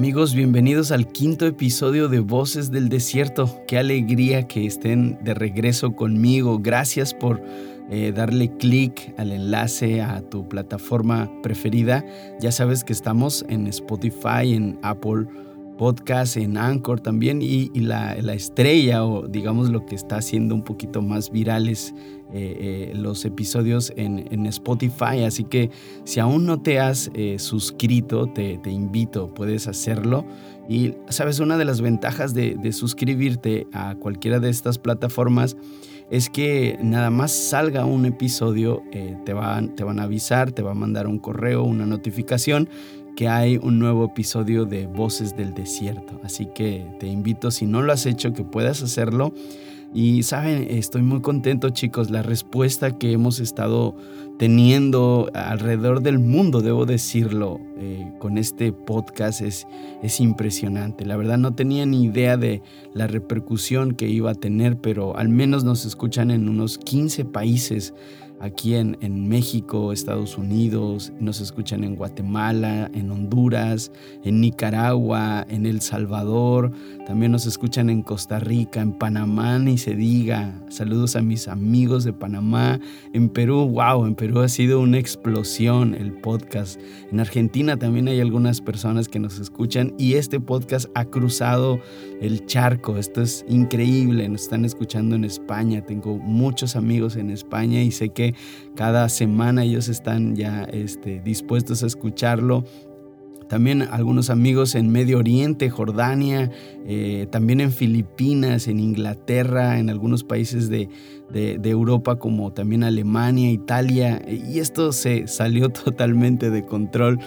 Amigos, bienvenidos al quinto episodio de Voces del Desierto. Qué alegría que estén de regreso conmigo. Gracias por eh, darle clic al enlace a tu plataforma preferida. Ya sabes que estamos en Spotify, en Apple Podcast, en Anchor también y, la, estrella o digamos lo que está haciendo un poquito más virales eh, eh, los episodios en, Spotify. Así que si aún no te has suscrito, te, invito, puedes hacerlo. Y sabes, una de las ventajas de, suscribirte a cualquiera de estas plataformas es que nada más salga un episodio, eh, te, van, te van a avisar, te va a mandar un correo, una notificación que hay un nuevo episodio de Voces del Desierto. Así que te invito, si no lo has hecho, que puedas hacerlo. Y saben, estoy muy contento chicos, la respuesta que hemos estado teniendo alrededor del mundo, debo decirlo, eh, con este podcast es, es impresionante. La verdad no tenía ni idea de la repercusión que iba a tener, pero al menos nos escuchan en unos 15 países aquí en, en, México, Estados Unidos, nos escuchan en Guatemala, en Honduras, en Nicaragua, en El Salvador, también nos escuchan en Costa Rica, en Panamá, ni se diga. Saludos a mis amigos de Panamá, en Perú, wow, en Perú ha sido una explosión el podcast. En Argentina también hay algunas personas que nos escuchan y este podcast ha cruzado el charco, esto es increíble, nos están escuchando en España, tengo muchos amigos en España y sé que cada semana ellos están ya este, dispuestos a escucharlo. También algunos amigos en Medio Oriente, Jordania, eh, también en Filipinas, en Inglaterra, en algunos países de, de, Europa como también Alemania, Italia. Y esto se salió totalmente de control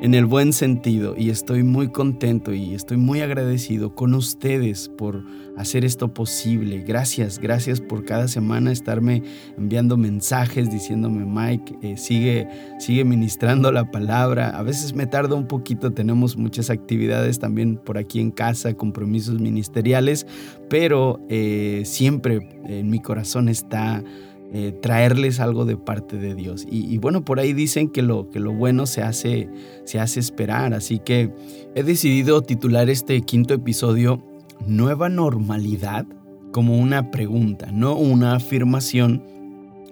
en el buen sentido y estoy muy contento y estoy muy agradecido con ustedes por hacer esto posible. Gracias, gracias por cada semana estarme enviando mensajes diciéndome Mike, eh, sigue, sigue ministrando la palabra. A veces me tarda un poquito, tenemos muchas actividades también por aquí en casa, compromisos ministeriales, pero eh, siempre en mi corazón está eh, traerles algo de parte de Dios. Y, bueno, por ahí dicen que lo, que lo bueno se hace, se hace esperar. Así que he decidido titular este quinto episodio Nueva Normalidad como una pregunta, no una afirmación,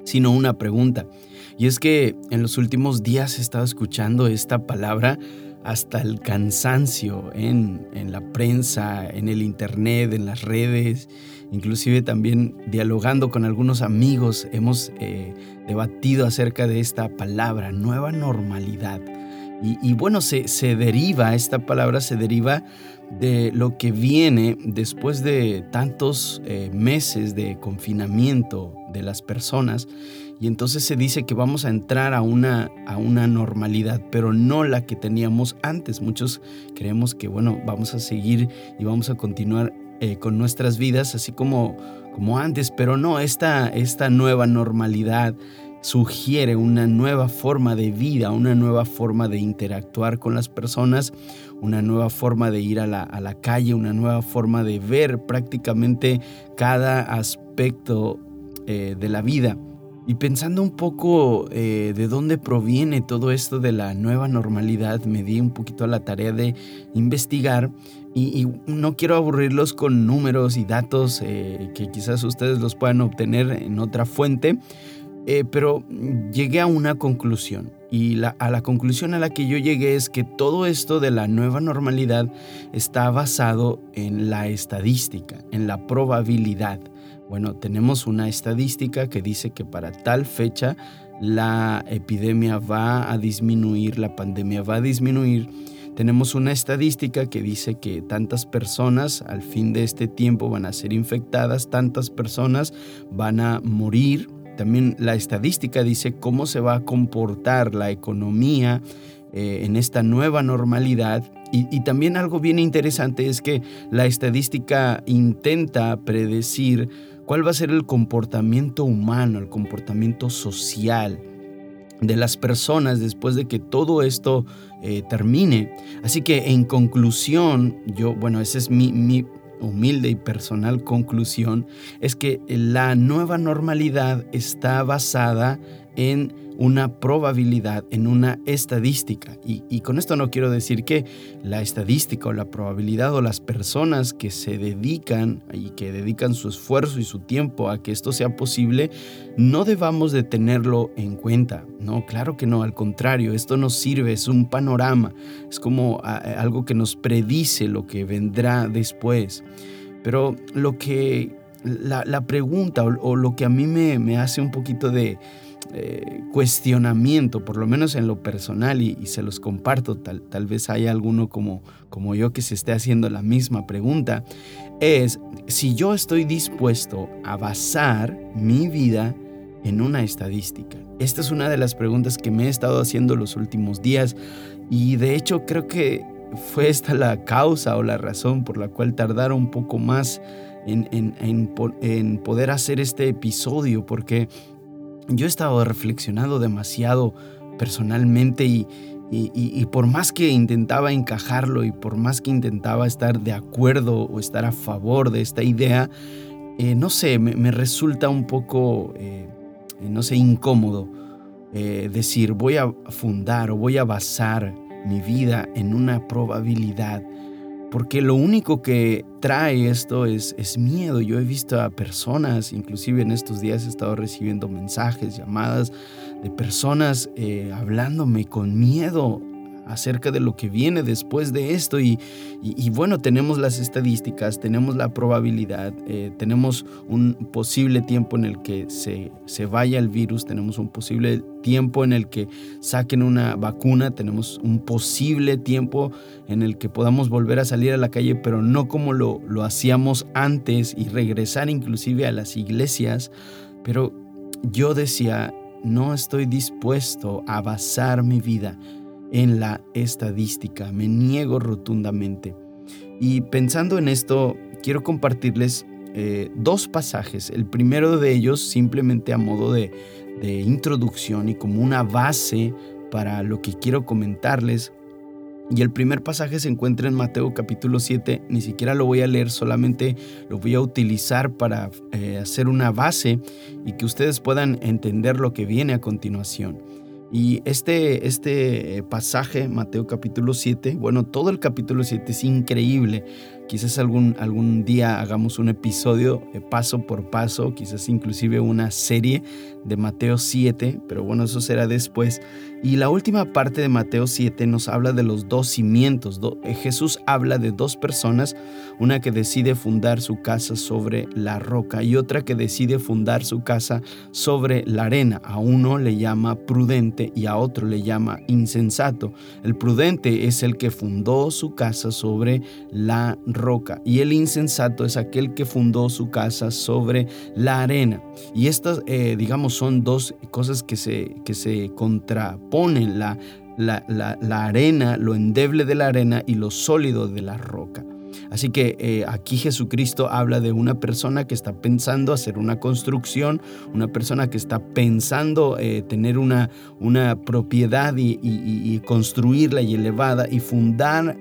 sino una pregunta. Y es que en los últimos días he estado escuchando esta palabra hasta el cansancio en, en la prensa, en el internet, en las redes inclusive también dialogando con algunos amigos hemos eh, debatido acerca de esta palabra, nueva normalidad. Y, bueno, se, se, deriva, esta palabra se deriva de lo que viene después de tantos eh, meses de confinamiento de las personas. Y entonces se dice que vamos a entrar a una, a una normalidad, pero no la que teníamos antes. Muchos creemos que, bueno, vamos a seguir y vamos a continuar eh, con nuestras vidas, así como, como antes, pero no, esta, esta nueva normalidad sugiere una nueva forma de vida, una nueva forma de interactuar con las personas, una nueva forma de ir a la, a la calle, una nueva forma de ver prácticamente cada aspecto eh, de la vida. Y pensando un poco eh, de dónde proviene todo esto de la nueva normalidad, me di un poquito a la tarea de investigar y, no quiero aburrirlos con números y datos eh, que quizás ustedes los puedan obtener en otra fuente, eh, pero llegué a una conclusión. Y a la conclusión a la que yo llegué es que todo esto de la nueva normalidad está basado en la estadística, en la probabilidad. Bueno, tenemos una estadística que dice que para tal fecha la epidemia va a disminuir, la pandemia va a disminuir tenemos una estadística que dice que tantas personas al fin de este tiempo van a ser infectadas, tantas personas van a morir. También la estadística dice cómo se va a comportar la economía eh, en esta nueva normalidad. Y, y también algo bien interesante es que la estadística intenta predecir cuál va a ser el comportamiento humano, el comportamiento social de las personas después de que todo esto eh, termine. Así que en conclusión, yo, bueno, esa es mi, mi humilde y personal conclusión, es que la nueva normalidad está basada en una probabilidad, en una estadística. Y, con esto no quiero decir que la estadística o la probabilidad o las personas que se dedican y que dedican su esfuerzo y su tiempo a que esto sea posible, no debamos de tenerlo en cuenta. No, claro que no, al contrario, esto nos sirve, es un panorama, es como algo que nos predice lo que vendrá después. Pero lo que, la, pregunta o, lo que a mí me hace un poquito de eh, cuestionamiento, por lo menos en lo personal, y, se los comparto, tal, tal, vez haya alguno como, como yo que se esté haciendo la misma pregunta, es si yo estoy dispuesto a basar mi vida en una estadística. Esta es una de las preguntas que me he estado haciendo los últimos días y de hecho creo que fue esta la causa o la razón por la cual tardaron un poco más en, en, en poder hacer este episodio, porque yo he estado reflexionando demasiado personalmente y, por más que intentaba encajarlo y por más que intentaba estar de acuerdo o estar a favor de esta idea, eh, no sé, me, resulta un poco, eh, no sé, incómodo eh, decir voy a fundar o voy a basar mi vida en una probabilidad porque lo único que trae esto es, es, miedo. Yo he visto a personas, inclusive en estos días he estado recibiendo mensajes, llamadas de personas eh, hablándome con miedo acerca de lo que viene después de esto. Y, bueno, tenemos las estadísticas, tenemos la probabilidad, eh, tenemos un posible tiempo en el que se, se vaya el virus, tenemos un posible tiempo en el que saquen una vacuna, tenemos un posible tiempo en el que podamos volver a salir a la calle, pero no como lo, lo hacíamos antes y regresar inclusive a las iglesias, pero yo decía, no estoy dispuesto a basar mi vida en la estadística. Me niego rotundamente. Y pensando en esto, quiero compartirles eh, dos pasajes. El primero de ellos simplemente a modo de, introducción y como una base para lo que quiero comentarles. Y el primer pasaje se encuentra en Mateo capítulo 7, ni siquiera lo voy a leer, solamente lo voy a utilizar para eh, hacer una base y que ustedes puedan entender lo que viene a continuación. Y este, este pasaje, Mateo capítulo 7, bueno, todo el capítulo 7 es increíble. Quizás algún, algún día hagamos un episodio eh, paso por paso, quizás inclusive una serie de Mateo 7, pero bueno, eso será después. Y la última parte de Mateo 7 nos habla de los dos cimientos. Eh, Jesús habla de dos personas, una que decide fundar su casa sobre la roca y otra que decide fundar su casa sobre la arena. A uno le llama prudente y a otro le llama insensato. El prudente es el que fundó su casa sobre la roca y el insensato es aquel que fundó su casa sobre la arena. Y estas, eh, digamos, son dos cosas que se, que se contraponen, la, la, la, arena, lo endeble de la arena y lo sólido de la roca. Así que eh, aquí Jesucristo habla de una persona que está pensando hacer una construcción, una persona que está pensando eh, tener una, una propiedad y construirla y elevada y fundar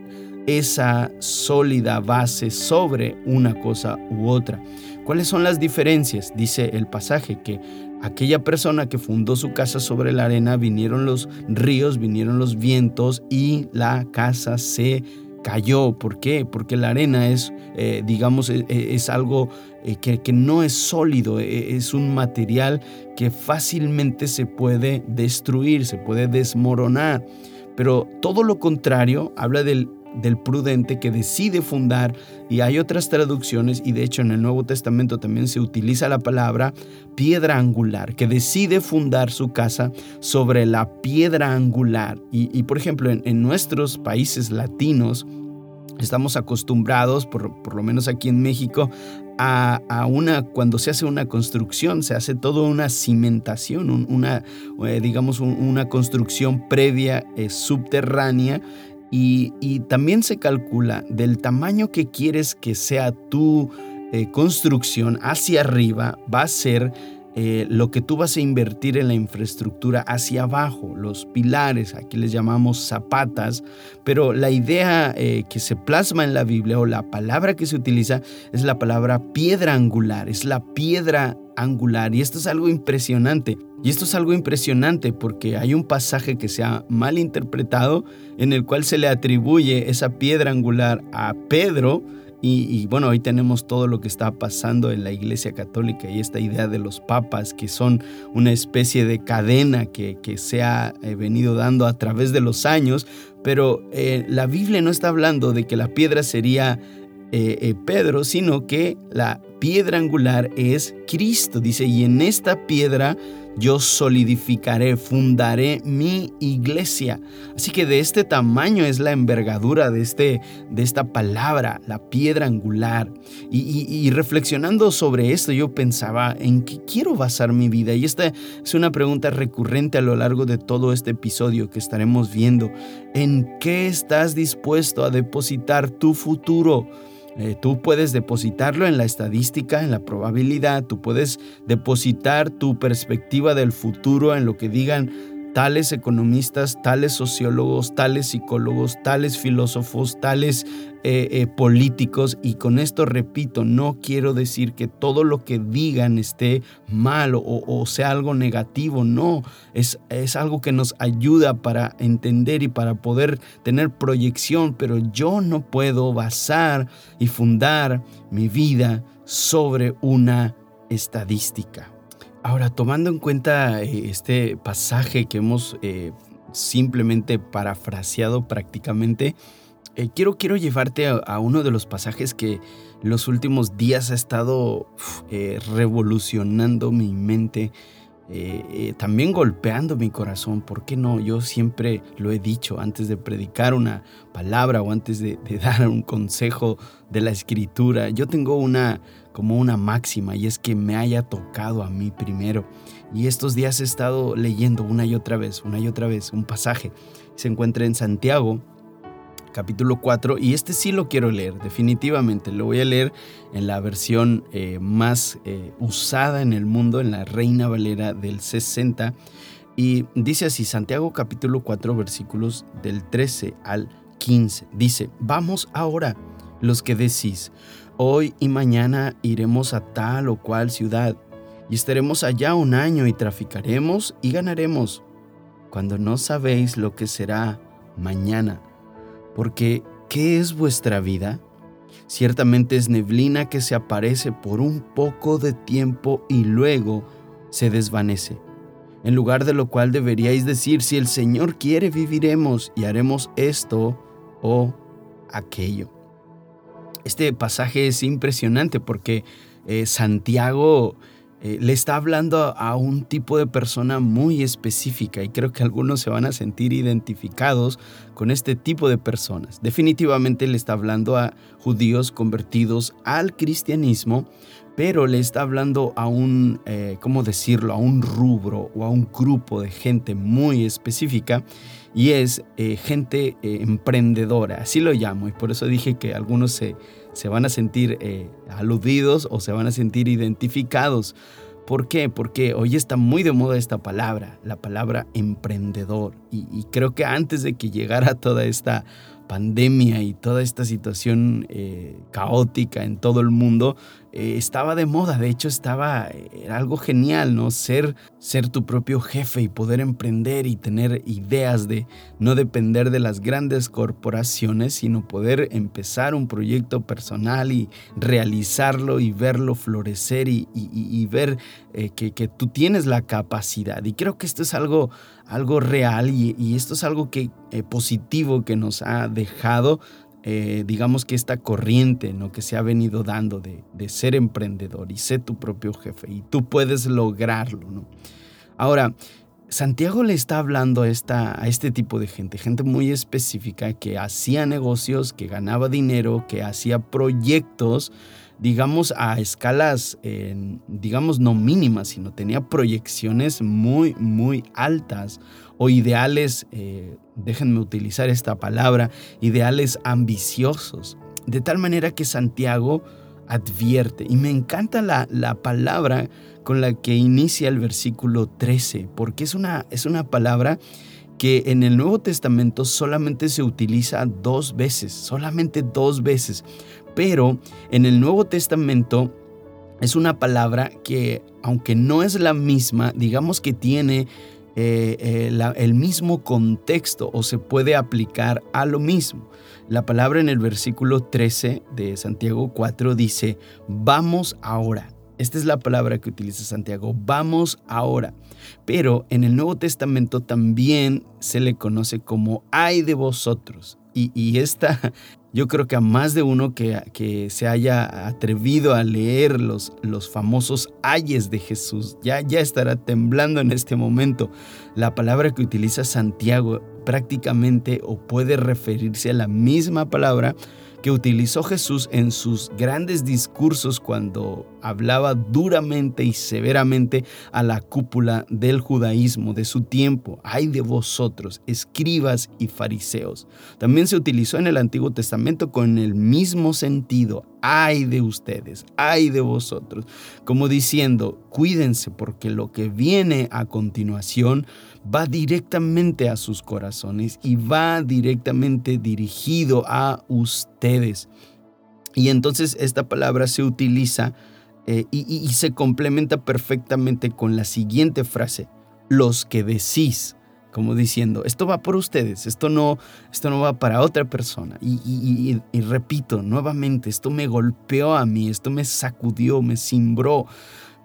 esa sólida base sobre una cosa u otra. ¿Cuáles son las diferencias? Dice el pasaje que aquella persona que fundó su casa sobre la arena, vinieron los ríos, vinieron los vientos y la casa se cayó. ¿Por qué? Porque la arena es, eh, digamos, e, e, es, algo eh, que, que, no es sólido, e, es un material que fácilmente se puede destruir, se puede desmoronar. Pero todo lo contrario habla del del prudente que decide fundar y hay otras traducciones y de hecho en el Nuevo Testamento también se utiliza la palabra piedra angular, que decide fundar su casa sobre la piedra angular. Y, por ejemplo en, nuestros países latinos, Estamos acostumbrados, por, por, lo menos aquí en México, a, una, cuando se hace una construcción, se hace toda una cimentación, una, eh, digamos, una construcción previa eh, subterránea y, también se calcula del tamaño que quieres que sea tu eh, construcción hacia arriba, va a ser eh, lo que tú vas a invertir en la infraestructura hacia abajo, los pilares, aquí les llamamos zapatas, pero la idea eh, que se plasma en la Biblia o la palabra que se utiliza es la palabra piedra angular, es la piedra angular y esto es algo impresionante. Y esto es algo impresionante porque hay un pasaje que se ha mal interpretado en el cual se le atribuye esa piedra angular a Pedro. Y, bueno, hoy tenemos todo lo que está pasando en la Iglesia Católica y esta idea de los papas que son una especie de cadena que, se ha eh, venido dando a través de los años. Pero eh, la Biblia no está hablando de que la piedra sería eh, Pedro, sino que la piedra angular es Cristo. Dice, y en esta piedra yo solidificaré, fundaré mi iglesia. Así que de este tamaño es la envergadura de, este, de esta palabra, la piedra angular. Y, reflexionando sobre esto, yo pensaba en qué quiero basar mi vida. Y esta es una pregunta recurrente a lo largo de todo este episodio que estaremos viendo. ¿En qué estás dispuesto a depositar tu futuro? Eh, tú puedes depositarlo en la estadística, en la probabilidad, tú puedes depositar tu perspectiva del futuro en lo que digan tales economistas, tales sociólogos, tales psicólogos, tales filósofos, tales eh, eh, políticos. Y con esto repito, no quiero decir que todo lo que digan esté mal o, sea algo negativo, no, es, es algo que nos ayuda para entender y para poder tener proyección, pero yo no puedo basar y fundar mi vida sobre una estadística. Ahora, tomando en cuenta eh, este pasaje que hemos eh, simplemente parafraseado prácticamente, eh, quiero, quiero llevarte a, uno de los pasajes que los últimos días ha estado revolucionando mi mente, también golpeando mi corazón. ¿Por qué no? Yo siempre lo he dicho antes de predicar una palabra o antes de dar un consejo de la escritura. Yo tengo una como una máxima y es que me haya tocado a mí primero. Y estos días he estado leyendo una y otra vez, una y otra vez un pasaje. Se encuentra en Santiago, capítulo 4, y este sí lo quiero leer, definitivamente. Lo voy a leer en la versión eh, más eh, usada en el mundo, en la Reina Valera del 60. Y dice así, Santiago capítulo 4, versículos del 13 al 15. Dice, vamos ahora los que decís, Hoy y mañana iremos a tal o cual ciudad y estaremos allá un año y traficaremos y ganaremos, cuando no sabéis lo que será mañana. Porque, ¿qué es vuestra vida? Ciertamente es neblina que se aparece por un poco de tiempo y luego se desvanece. En lugar de lo cual deberíais decir, si el Señor quiere, viviremos y haremos esto o aquello. Este pasaje es impresionante porque eh, Santiago eh, le está hablando a un tipo de persona muy específica y creo que algunos se van a sentir identificados con este tipo de personas. Definitivamente le está hablando a judíos convertidos al cristianismo, pero le está hablando a un, eh, ¿cómo decirlo?, a un rubro o a un grupo de gente muy específica y es eh, gente emprendedora, así lo llamo, y por eso dije que algunos se, se van a sentir aludidos o se van a sentir identificados. ¿Por qué? Porque hoy está muy de moda esta palabra, la palabra emprendedor, y, y creo que antes de que llegara toda esta pandemia y toda esta situación eh, caótica en todo el mundo, eh, estaba de moda, de hecho estaba, era algo genial, ¿no? Ser, ser tu propio jefe y poder emprender y tener ideas de no depender de las grandes corporaciones, sino poder empezar un proyecto personal y realizarlo y verlo florecer y, ver eh, que, que, tú tienes la capacidad. Y creo que esto es algo, algo real y, esto es algo que, positivo que nos ha dejado eh, digamos que esta corriente ¿no? que se ha venido dando de, ser emprendedor y ser tu propio jefe y tú puedes lograrlo. ¿no? Ahora, Santiago le está hablando a, esta, a este tipo de gente, gente muy específica que hacía negocios, que ganaba dinero, que hacía proyectos, digamos, a escalas, digamos, no mínimas, sino tenía proyecciones muy, muy altas o ideales, eh, déjenme utilizar esta palabra, ideales ambiciosos. De tal manera que Santiago advierte, y me encanta la, la palabra con la que inicia el versículo 13, porque es una, es una palabra que en el Nuevo Testamento solamente se utiliza dos veces, solamente dos veces, pero en el Nuevo Testamento es una palabra que, aunque no es la misma, digamos que tiene eh, eh, el mismo contexto o se puede aplicar a lo mismo. La palabra en el versículo 13 de Santiago 4 dice, vamos ahora. Esta es la palabra que utiliza Santiago, vamos ahora. Pero en el Nuevo Testamento también se le conoce como ay de vosotros. Y, y esta, yo creo que a más de uno que, que se haya atrevido a leer los, los famosos ayes de Jesús, ya, ya estará temblando en este momento. La palabra que utiliza Santiago prácticamente o puede referirse a la misma palabra que utilizó Jesús en sus grandes discursos cuando hablaba duramente y severamente a la cúpula del judaísmo de su tiempo. Ay de vosotros, escribas y fariseos. También se utilizó en el Antiguo Testamento con el mismo sentido. Ay de ustedes, ay de vosotros. Como diciendo, cuídense porque lo que viene a continuación va directamente a sus corazones y va directamente dirigido a ustedes. Y entonces esta palabra se utiliza eh, y, se complementa perfectamente con la siguiente frase, los que decís, como diciendo, esto va por ustedes, esto no, esto no va para otra persona. Y, y repito nuevamente, esto me golpeó a mí, esto me sacudió, me cimbró.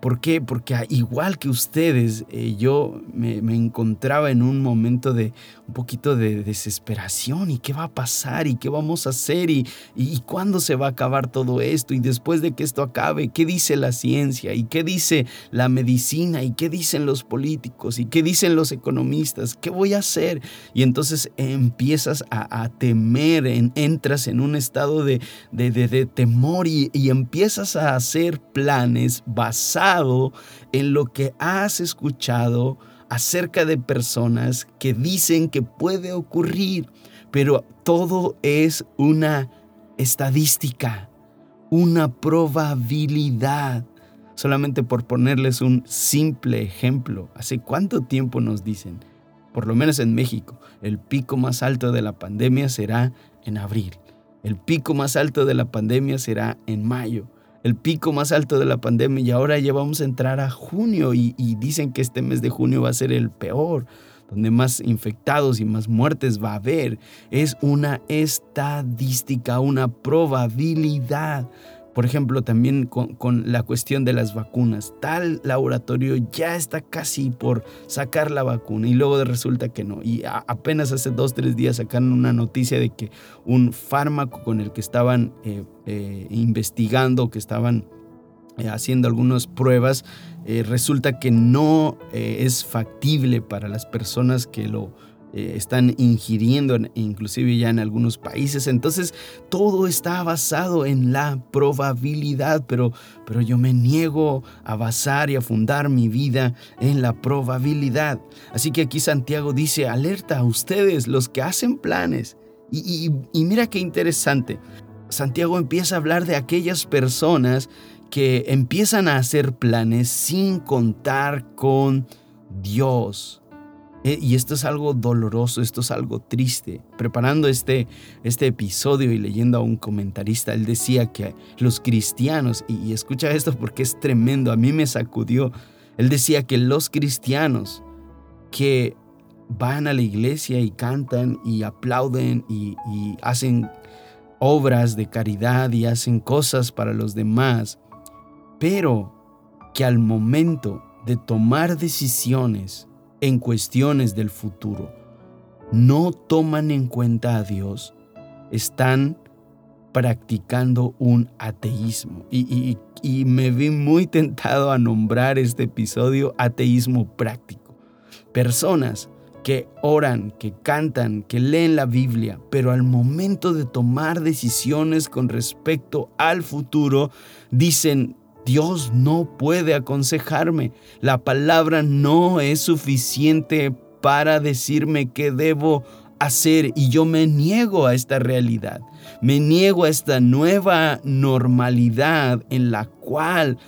¿Por qué? Porque igual que ustedes, eh, yo me, encontraba en un momento de un poquito de desesperación. ¿Y qué va a pasar? ¿Y qué vamos a hacer? ¿Y, ¿Y cuándo se va a acabar todo esto? Y después de que esto acabe, ¿qué dice la ciencia? ¿Y qué dice la medicina? ¿Y qué dicen los políticos? ¿Y qué dicen los economistas? ¿Qué voy a hacer? Y entonces empiezas a, temer, entras en un estado de, de, temor y, y empiezas a hacer planes basados en lo que has escuchado acerca de personas que dicen que puede ocurrir, pero todo es una estadística, una probabilidad. Solamente por ponerles un simple ejemplo, ¿hace cuánto tiempo nos dicen? Por lo menos en México, el pico más alto de la pandemia será en abril. El pico más alto de la pandemia será en mayo el pico más alto de la pandemia y ahora ya vamos a entrar a junio y, dicen que este mes de junio va a ser el peor, donde más infectados y más muertes va a haber. Es una estadística, una probabilidad. Por ejemplo, también con, la cuestión de las vacunas. Tal laboratorio ya está casi por sacar la vacuna y luego resulta que no. Y apenas hace dos, tres días sacaron una noticia de que un fármaco con el que estaban eh, eh, investigando, que estaban eh, haciendo algunas pruebas, resulta que no es factible para las personas que lo eh, están ingiriendo, inclusive ya en algunos países. Entonces, todo está basado en la probabilidad, pero, pero yo me niego a basar y a fundar mi vida en la probabilidad. Así que aquí Santiago dice, alerta a ustedes, los que hacen planes. Y, y mira qué interesante. Santiago empieza a hablar de aquellas personas que empiezan a hacer planes sin contar con Dios. Eh, y esto es algo doloroso, esto es algo triste. Preparando este, este episodio y leyendo a un comentarista, él decía que los cristianos, y, escucha esto porque es tremendo, a mí me sacudió, él decía que los cristianos que van a la iglesia y cantan y aplauden y, y hacen obras de caridad y hacen cosas para los demás, pero que al momento de tomar decisiones, en cuestiones del futuro no toman en cuenta a Dios, están practicando un ateísmo. Y, me vi muy tentado a nombrar este episodio ateísmo práctico. Personas que oran, que cantan, que leen la Biblia, pero al momento de tomar decisiones con respecto al futuro, dicen, Dios no puede aconsejarme. La palabra no es suficiente para decirme qué debo hacer y yo me niego a esta realidad. Me niego a esta nueva normalidad en la cual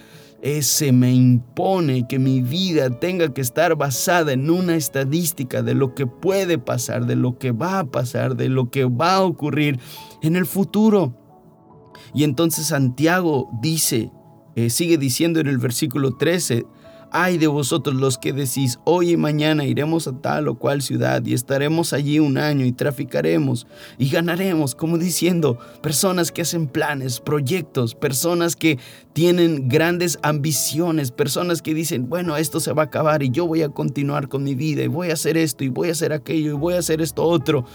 se me impone que mi vida tenga que estar basada en una estadística de lo que puede pasar, de lo que va a pasar, de lo que va a ocurrir en el futuro. Y entonces Santiago dice, eh, sigue diciendo en el versículo 13, Ay de vosotros los que decís, hoy y mañana iremos a tal o cual ciudad y estaremos allí un año y traficaremos y ganaremos, como diciendo, personas que hacen planes, proyectos, personas que tienen grandes ambiciones, personas que dicen, bueno, esto se va a acabar y yo voy a continuar con mi vida y voy a hacer esto y voy a hacer aquello y voy a hacer esto otro.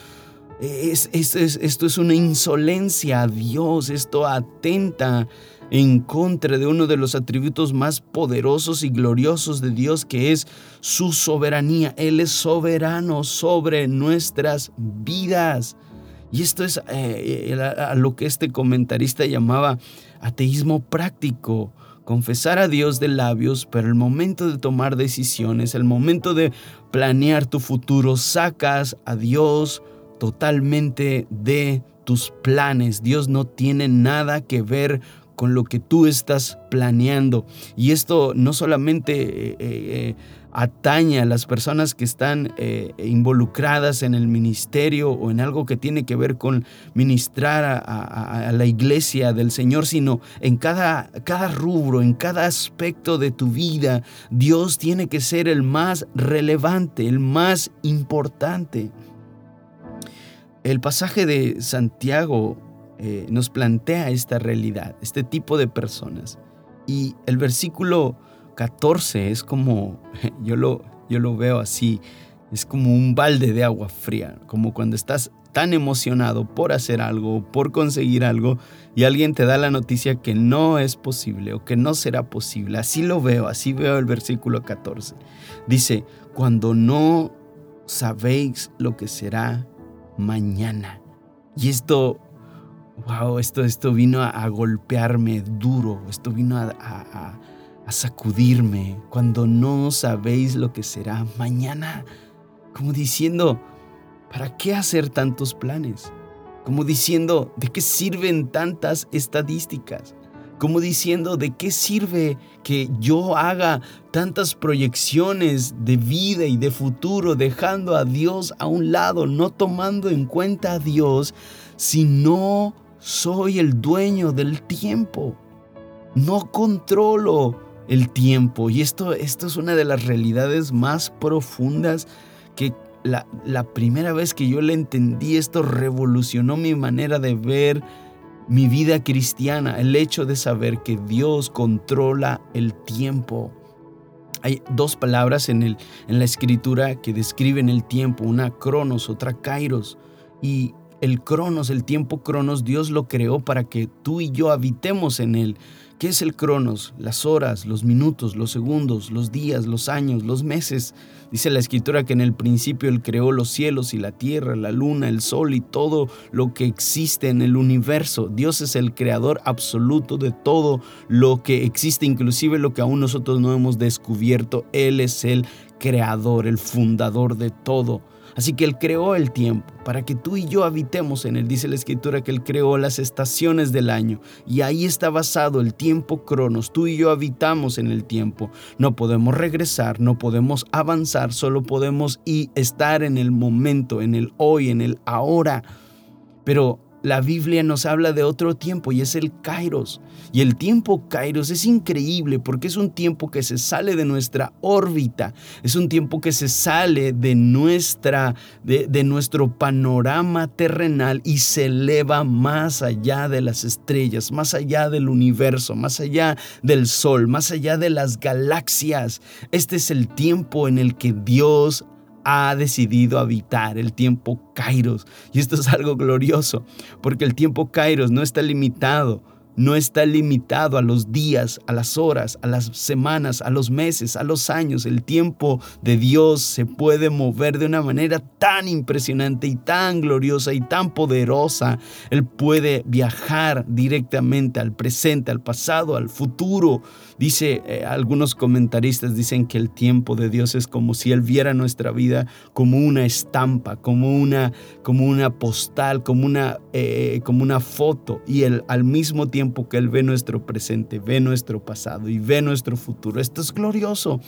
Es, esto es una insolencia a Dios, esto atenta en contra de uno de los atributos más poderosos y gloriosos de Dios, que es su soberanía. Él es soberano sobre nuestras vidas. Y esto es eh, a lo que este comentarista llamaba ateísmo práctico. Confesar a Dios de labios, pero el momento de tomar decisiones, el momento de planear tu futuro, sacas a Dios totalmente de tus planes. Dios no tiene nada que ver con lo que tú estás planeando. Y esto no solamente eh, eh, atañe a las personas que están eh, involucradas en el ministerio o en algo que tiene que ver con ministrar a, la iglesia del Señor, sino en cada, cada rubro, en cada aspecto de tu vida, Dios tiene que ser el más relevante, el más importante. El pasaje de Santiago eh, nos plantea esta realidad, este tipo de personas. Y el versículo 14 es como, yo lo, yo lo veo así, es como un balde de agua fría, como cuando estás tan emocionado por hacer algo, por conseguir algo, y alguien te da la noticia que no es posible o que no será posible. Así lo veo, así veo el versículo 14. Dice, cuando no sabéis lo que será mañana. Y esto wow, esto, esto vino a, golpearme duro, esto vino a, a sacudirme cuando no sabéis lo que será mañana. Como diciendo, ¿para qué hacer tantos planes? Como diciendo, ¿de qué sirven tantas estadísticas? Como diciendo, ¿de qué sirve que yo haga tantas proyecciones de vida y de futuro, dejando a Dios a un lado, no tomando en cuenta a Dios, si no soy el dueño del tiempo. No controlo el tiempo. Y esto, esto es una de las realidades más profundas que la, primera vez que yo le entendí esto revolucionó mi manera de ver mi vida cristiana. El hecho de saber que Dios controla el tiempo. Hay dos palabras en, el, en la escritura que describen el tiempo, una cronos, otra kairos. Y el cronos, el tiempo cronos, Dios lo creó para que tú y yo habitemos en él. ¿Qué es el cronos? Las horas, los minutos, los segundos, los días, los años, los meses. Dice la escritura que en el principio Él creó los cielos y la tierra, la luna, el sol y todo lo que existe en el universo. Dios es el creador absoluto de todo lo que existe, inclusive lo que aún nosotros no hemos descubierto. Él es el creador, el fundador de todo. Así que Él creó el tiempo para que tú y yo habitemos en Él. Dice la Escritura que Él creó las estaciones del año y ahí está basado el tiempo cronos. Tú y yo habitamos en el tiempo. No podemos regresar, no podemos avanzar, solo podemos y estar en el momento, en el hoy, en el ahora. Pero la Biblia nos habla de otro tiempo y es el Kairos. Y el tiempo Kairos es increíble porque es un tiempo que se sale de nuestra órbita, es un tiempo que se sale de, nuestra, de, de nuestro panorama terrenal y se eleva más allá de las estrellas, más allá del universo, más allá del sol, más allá de las galaxias. Este es el tiempo en el que Dios ha decidido habitar el tiempo Kairos. Y esto es algo glorioso, porque el tiempo Kairos no está limitado no está limitado a los días, a las horas, a las semanas, a los meses, a los años. El tiempo de Dios se puede mover de una manera tan impresionante y tan gloriosa y tan poderosa. Él puede viajar directamente al presente, al pasado, al futuro. Dice, eh, algunos comentaristas dicen que el tiempo de Dios es como si Él viera nuestra vida como una estampa, como una, como una postal, como una, eh, como una foto. Y Él al mismo tiempo que Él ve nuestro presente, ve nuestro pasado y ve nuestro futuro. Esto es glorioso.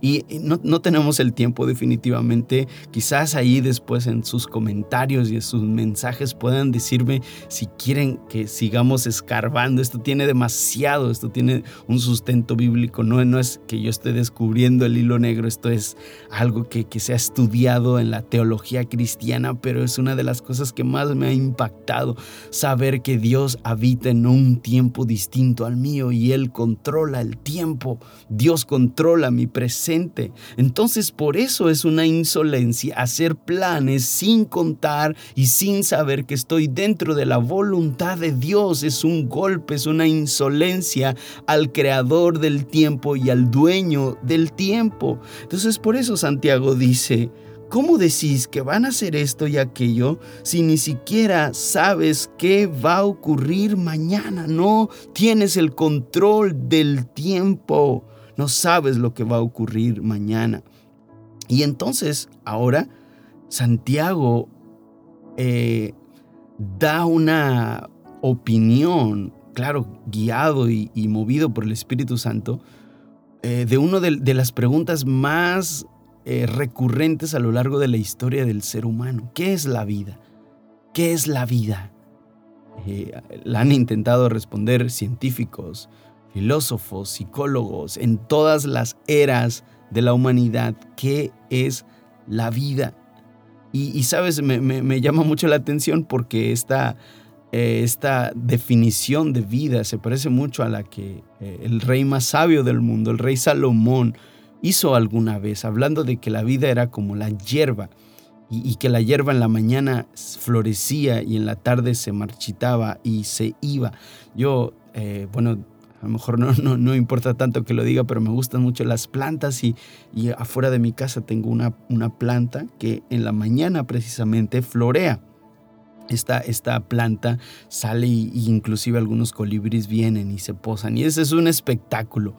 Y no, no, tenemos el tiempo definitivamente. Quizás ahí después en sus comentarios y en sus mensajes puedan decirme si quieren que sigamos escarbando. Esto tiene demasiado, esto tiene un sustento bíblico. No, no es que yo esté descubriendo el hilo negro, esto es algo que, que se ha estudiado en la teología cristiana, pero es una de las cosas que más me ha impactado. Saber que Dios habita en un tiempo distinto al mío y Él controla el tiempo. Dios controla mi presencia entonces por eso es una insolencia hacer planes sin contar y sin saber que estoy dentro de la voluntad de Dios. Es un golpe, es una insolencia al creador del tiempo y al dueño del tiempo. Entonces por eso Santiago dice, ¿Cómo decís que van a hacer esto y aquello si ni siquiera sabes qué va a ocurrir mañana? No tienes el control del tiempo no sabes lo que va a ocurrir mañana. Y entonces ahora Santiago eh, da una opinión, claro, guiado y, movido por el Espíritu Santo, eh, de una de, las preguntas más eh, recurrentes a lo largo de la historia del ser humano. ¿Qué es la vida? ¿Qué es la vida? la han intentado responder científicos, filósofos, psicólogos, en todas las eras de la humanidad, qué es la vida. Y, sabes, me, llama mucho la atención porque esta, eh, esta definición de vida se parece mucho a la que eh, el rey más sabio del mundo, el rey Salomón, hizo alguna vez, hablando de que la vida era como la hierba y, y, que la hierba en la mañana florecía y en la tarde se marchitaba y se iba. Yo, eh, bueno, a lo mejor no, no, no, importa tanto que lo diga, pero me gustan mucho las plantas y, y afuera de mi casa tengo una, una, planta que en la mañana precisamente florea. Esta, esta planta sale y, inclusive algunos colibríes vienen y se posan y ese es un espectáculo.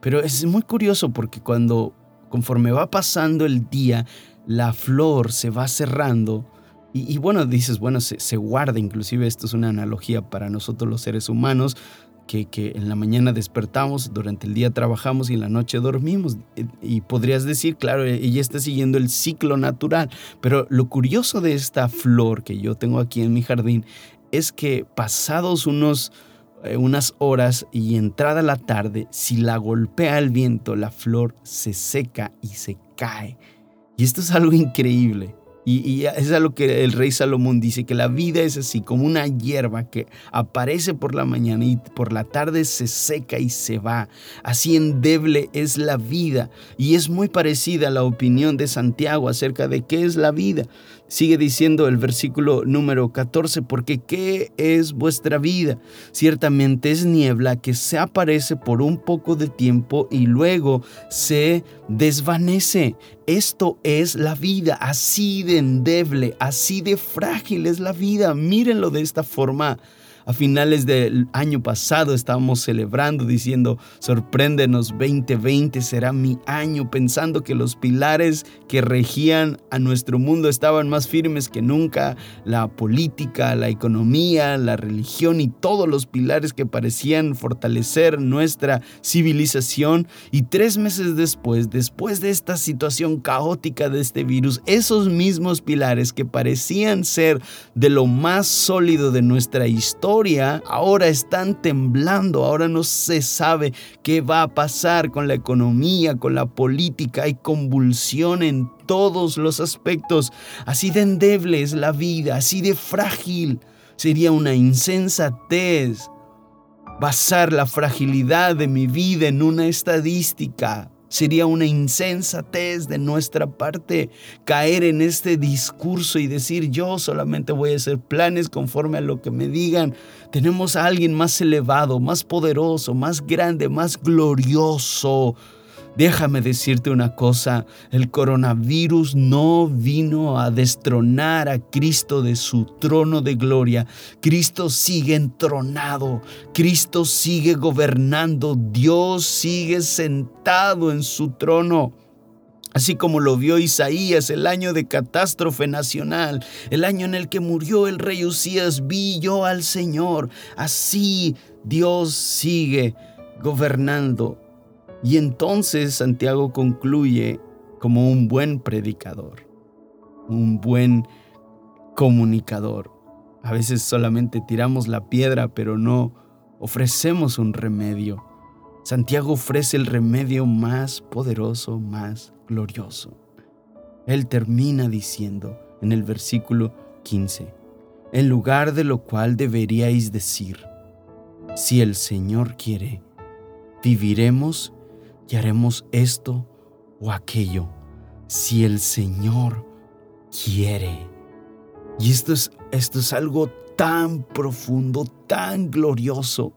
Pero es muy curioso porque cuando conforme va pasando el día, la flor se va cerrando y, y, bueno, dices, bueno, se, se, guarda, inclusive esto es una analogía para nosotros los seres humanos, que, en la mañana despertamos, durante el día trabajamos y en la noche dormimos. Y podrías decir, claro, ella está siguiendo el ciclo natural. Pero lo curioso de esta flor que yo tengo aquí en mi jardín es que pasados unos, eh, unas horas y entrada la tarde, si la golpea el viento, la flor se seca y se cae. Y esto es algo increíble. Y, es a lo que el rey Salomón dice, que la vida es así, como una hierba que aparece por la mañana y por la tarde se seca y se va. Así endeble es la vida. Y es muy parecida a la opinión de Santiago acerca de qué es la vida. Sigue diciendo el versículo número 14, porque ¿qué es vuestra vida? Ciertamente es niebla que se aparece por un poco de tiempo y luego se desvanece. Esto es la vida, así de endeble, así de frágil es la vida. Mírenlo de esta forma. A finales del año pasado estábamos celebrando diciendo, sorpréndenos 2020 será mi año, pensando que los pilares que regían a nuestro mundo estaban más firmes que nunca, la política, la economía, la religión y todos los pilares que parecían fortalecer nuestra civilización. Y tres meses después, después de esta situación caótica de este virus, esos mismos pilares que parecían ser de lo más sólido de nuestra historia, ahora están temblando, ahora no se sabe qué va a pasar con la economía, con la política, hay convulsión en todos los aspectos, así de endeble es la vida, así de frágil. Sería una insensatez basar la fragilidad de mi vida en una estadística. Sería una insensatez de nuestra parte caer en este discurso y decir yo solamente voy a hacer planes conforme a lo que me digan. Tenemos a alguien más elevado, más poderoso, más grande, más glorioso Déjame decirte una cosa, el coronavirus no vino a destronar a Cristo de su trono de gloria. Cristo sigue entronado, Cristo sigue gobernando, Dios sigue sentado en su trono. Así como lo vio Isaías el año de catástrofe nacional, el año en el que murió el rey Usías, vi yo al Señor. Así Dios sigue gobernando Y entonces Santiago concluye como un buen predicador, un buen comunicador. A veces solamente tiramos la piedra, pero no ofrecemos un remedio. Santiago ofrece el remedio más poderoso, más glorioso. Él termina diciendo en el versículo 15, en lugar de lo cual deberíais decir, si el Señor quiere, viviremos y haremos esto o aquello, si el Señor quiere. Y esto es, esto es algo tan profundo, tan glorioso.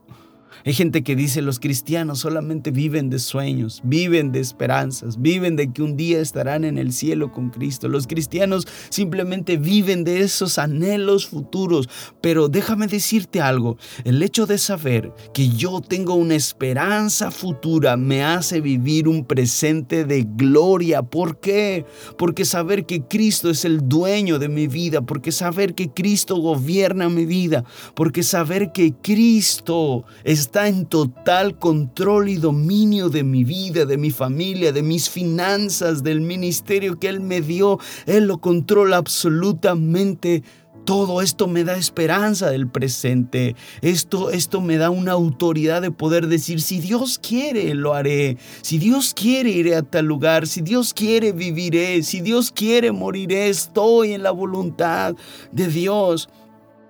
Hay gente que dice los cristianos solamente viven de sueños, viven de esperanzas, viven de que un día estarán en el cielo con Cristo. Los cristianos simplemente viven de esos anhelos futuros. Pero déjame decirte algo, el hecho de saber que yo tengo una esperanza futura me hace vivir un presente de gloria. ¿Por qué? Porque saber que Cristo es el dueño de mi vida, porque saber que Cristo gobierna mi vida, porque saber que Cristo es está en total control y dominio de mi vida, de mi familia, de mis finanzas, del ministerio que Él me dio. Él lo controla absolutamente todo esto me da esperanza del presente. Esto, esto me da una autoridad de poder decir, si Dios quiere, lo haré. Si Dios quiere, iré a tal lugar. Si Dios quiere, viviré. Si Dios quiere, moriré. Estoy en la voluntad de Dios.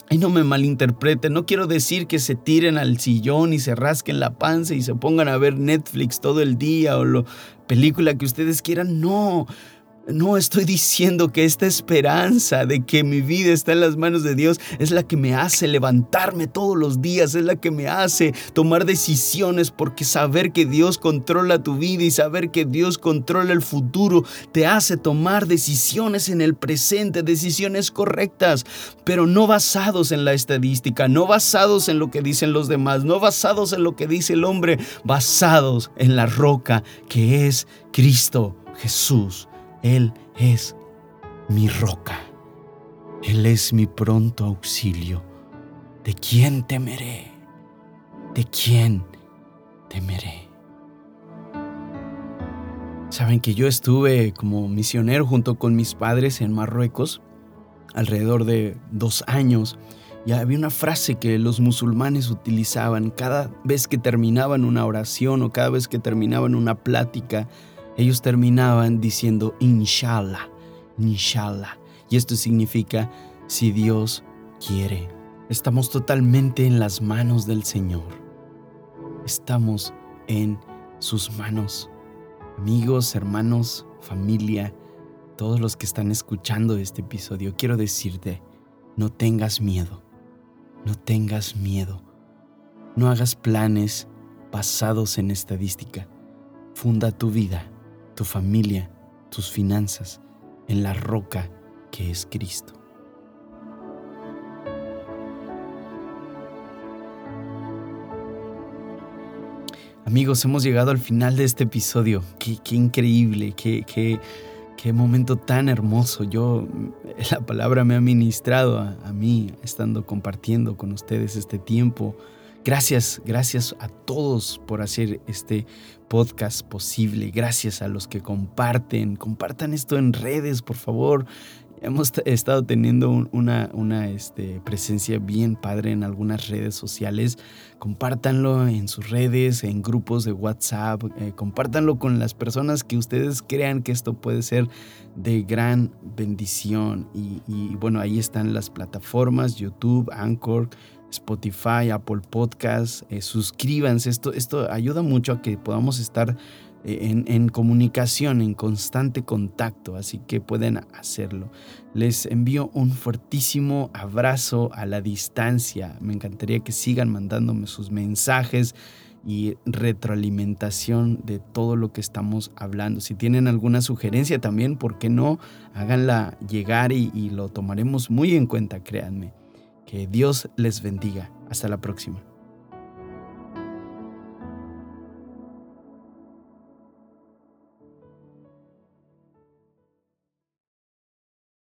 Y no me malinterpreten, no quiero decir que se tiren al sillón y se rasquen la panza y se pongan a ver Netflix todo el día o la película que ustedes quieran. No, no estoy diciendo que esta esperanza de que mi vida está en las manos de Dios es la que me hace levantarme todos los días, es la que me hace tomar decisiones porque saber que Dios controla tu vida y saber que Dios controla el futuro te hace tomar decisiones en el presente, decisiones correctas, pero no basados en la estadística, no basados en lo que dicen los demás, no basados en lo que dice el hombre, basados en la roca que es Cristo Jesús. Él es mi roca. Él es mi pronto auxilio. ¿De quién temeré? ¿De quién temeré? Saben que yo estuve como misionero junto con mis padres en Marruecos alrededor de dos años y había una frase que los musulmanes utilizaban cada vez que terminaban una oración o cada vez que terminaban una plática ellos terminaban diciendo inshallah, inshallah. Y esto significa si Dios quiere. Estamos totalmente en las manos del Señor. Estamos en sus manos. Amigos, hermanos, familia, todos los que están escuchando este episodio, quiero decirte, no tengas miedo, no tengas miedo, no hagas planes basados en estadística, funda tu vida tu familia, tus finanzas en la roca que es Cristo. Amigos, hemos llegado al final de este episodio. Qué, increíble, qué, qué, momento tan hermoso. Yo, la palabra me ha ministrado a mí, estando compartiendo con ustedes este tiempo Gracias, gracias a todos por hacer este podcast posible. Gracias a los que comparten. Compartan esto en redes, por favor. Hemos estado teniendo una, una este, presencia bien padre en algunas redes sociales. Compártanlo en sus redes, en grupos de WhatsApp. Eh, compártanlo con las personas que ustedes crean que esto puede ser de gran bendición. Y, y bueno, ahí están las plataformas, YouTube, Anchor. Spotify, Apple Podcasts, eh, suscríbanse, esto, esto ayuda mucho a que podamos estar eh, en, comunicación, en constante contacto, así que pueden hacerlo. Les envío un fuertísimo abrazo a la distancia, me encantaría que sigan mandándome sus mensajes y retroalimentación de todo lo que estamos hablando. Si tienen alguna sugerencia también, ¿por qué no? Háganla llegar y lo tomaremos muy en cuenta, créanme. Que Dios les bendiga. Hasta la próxima.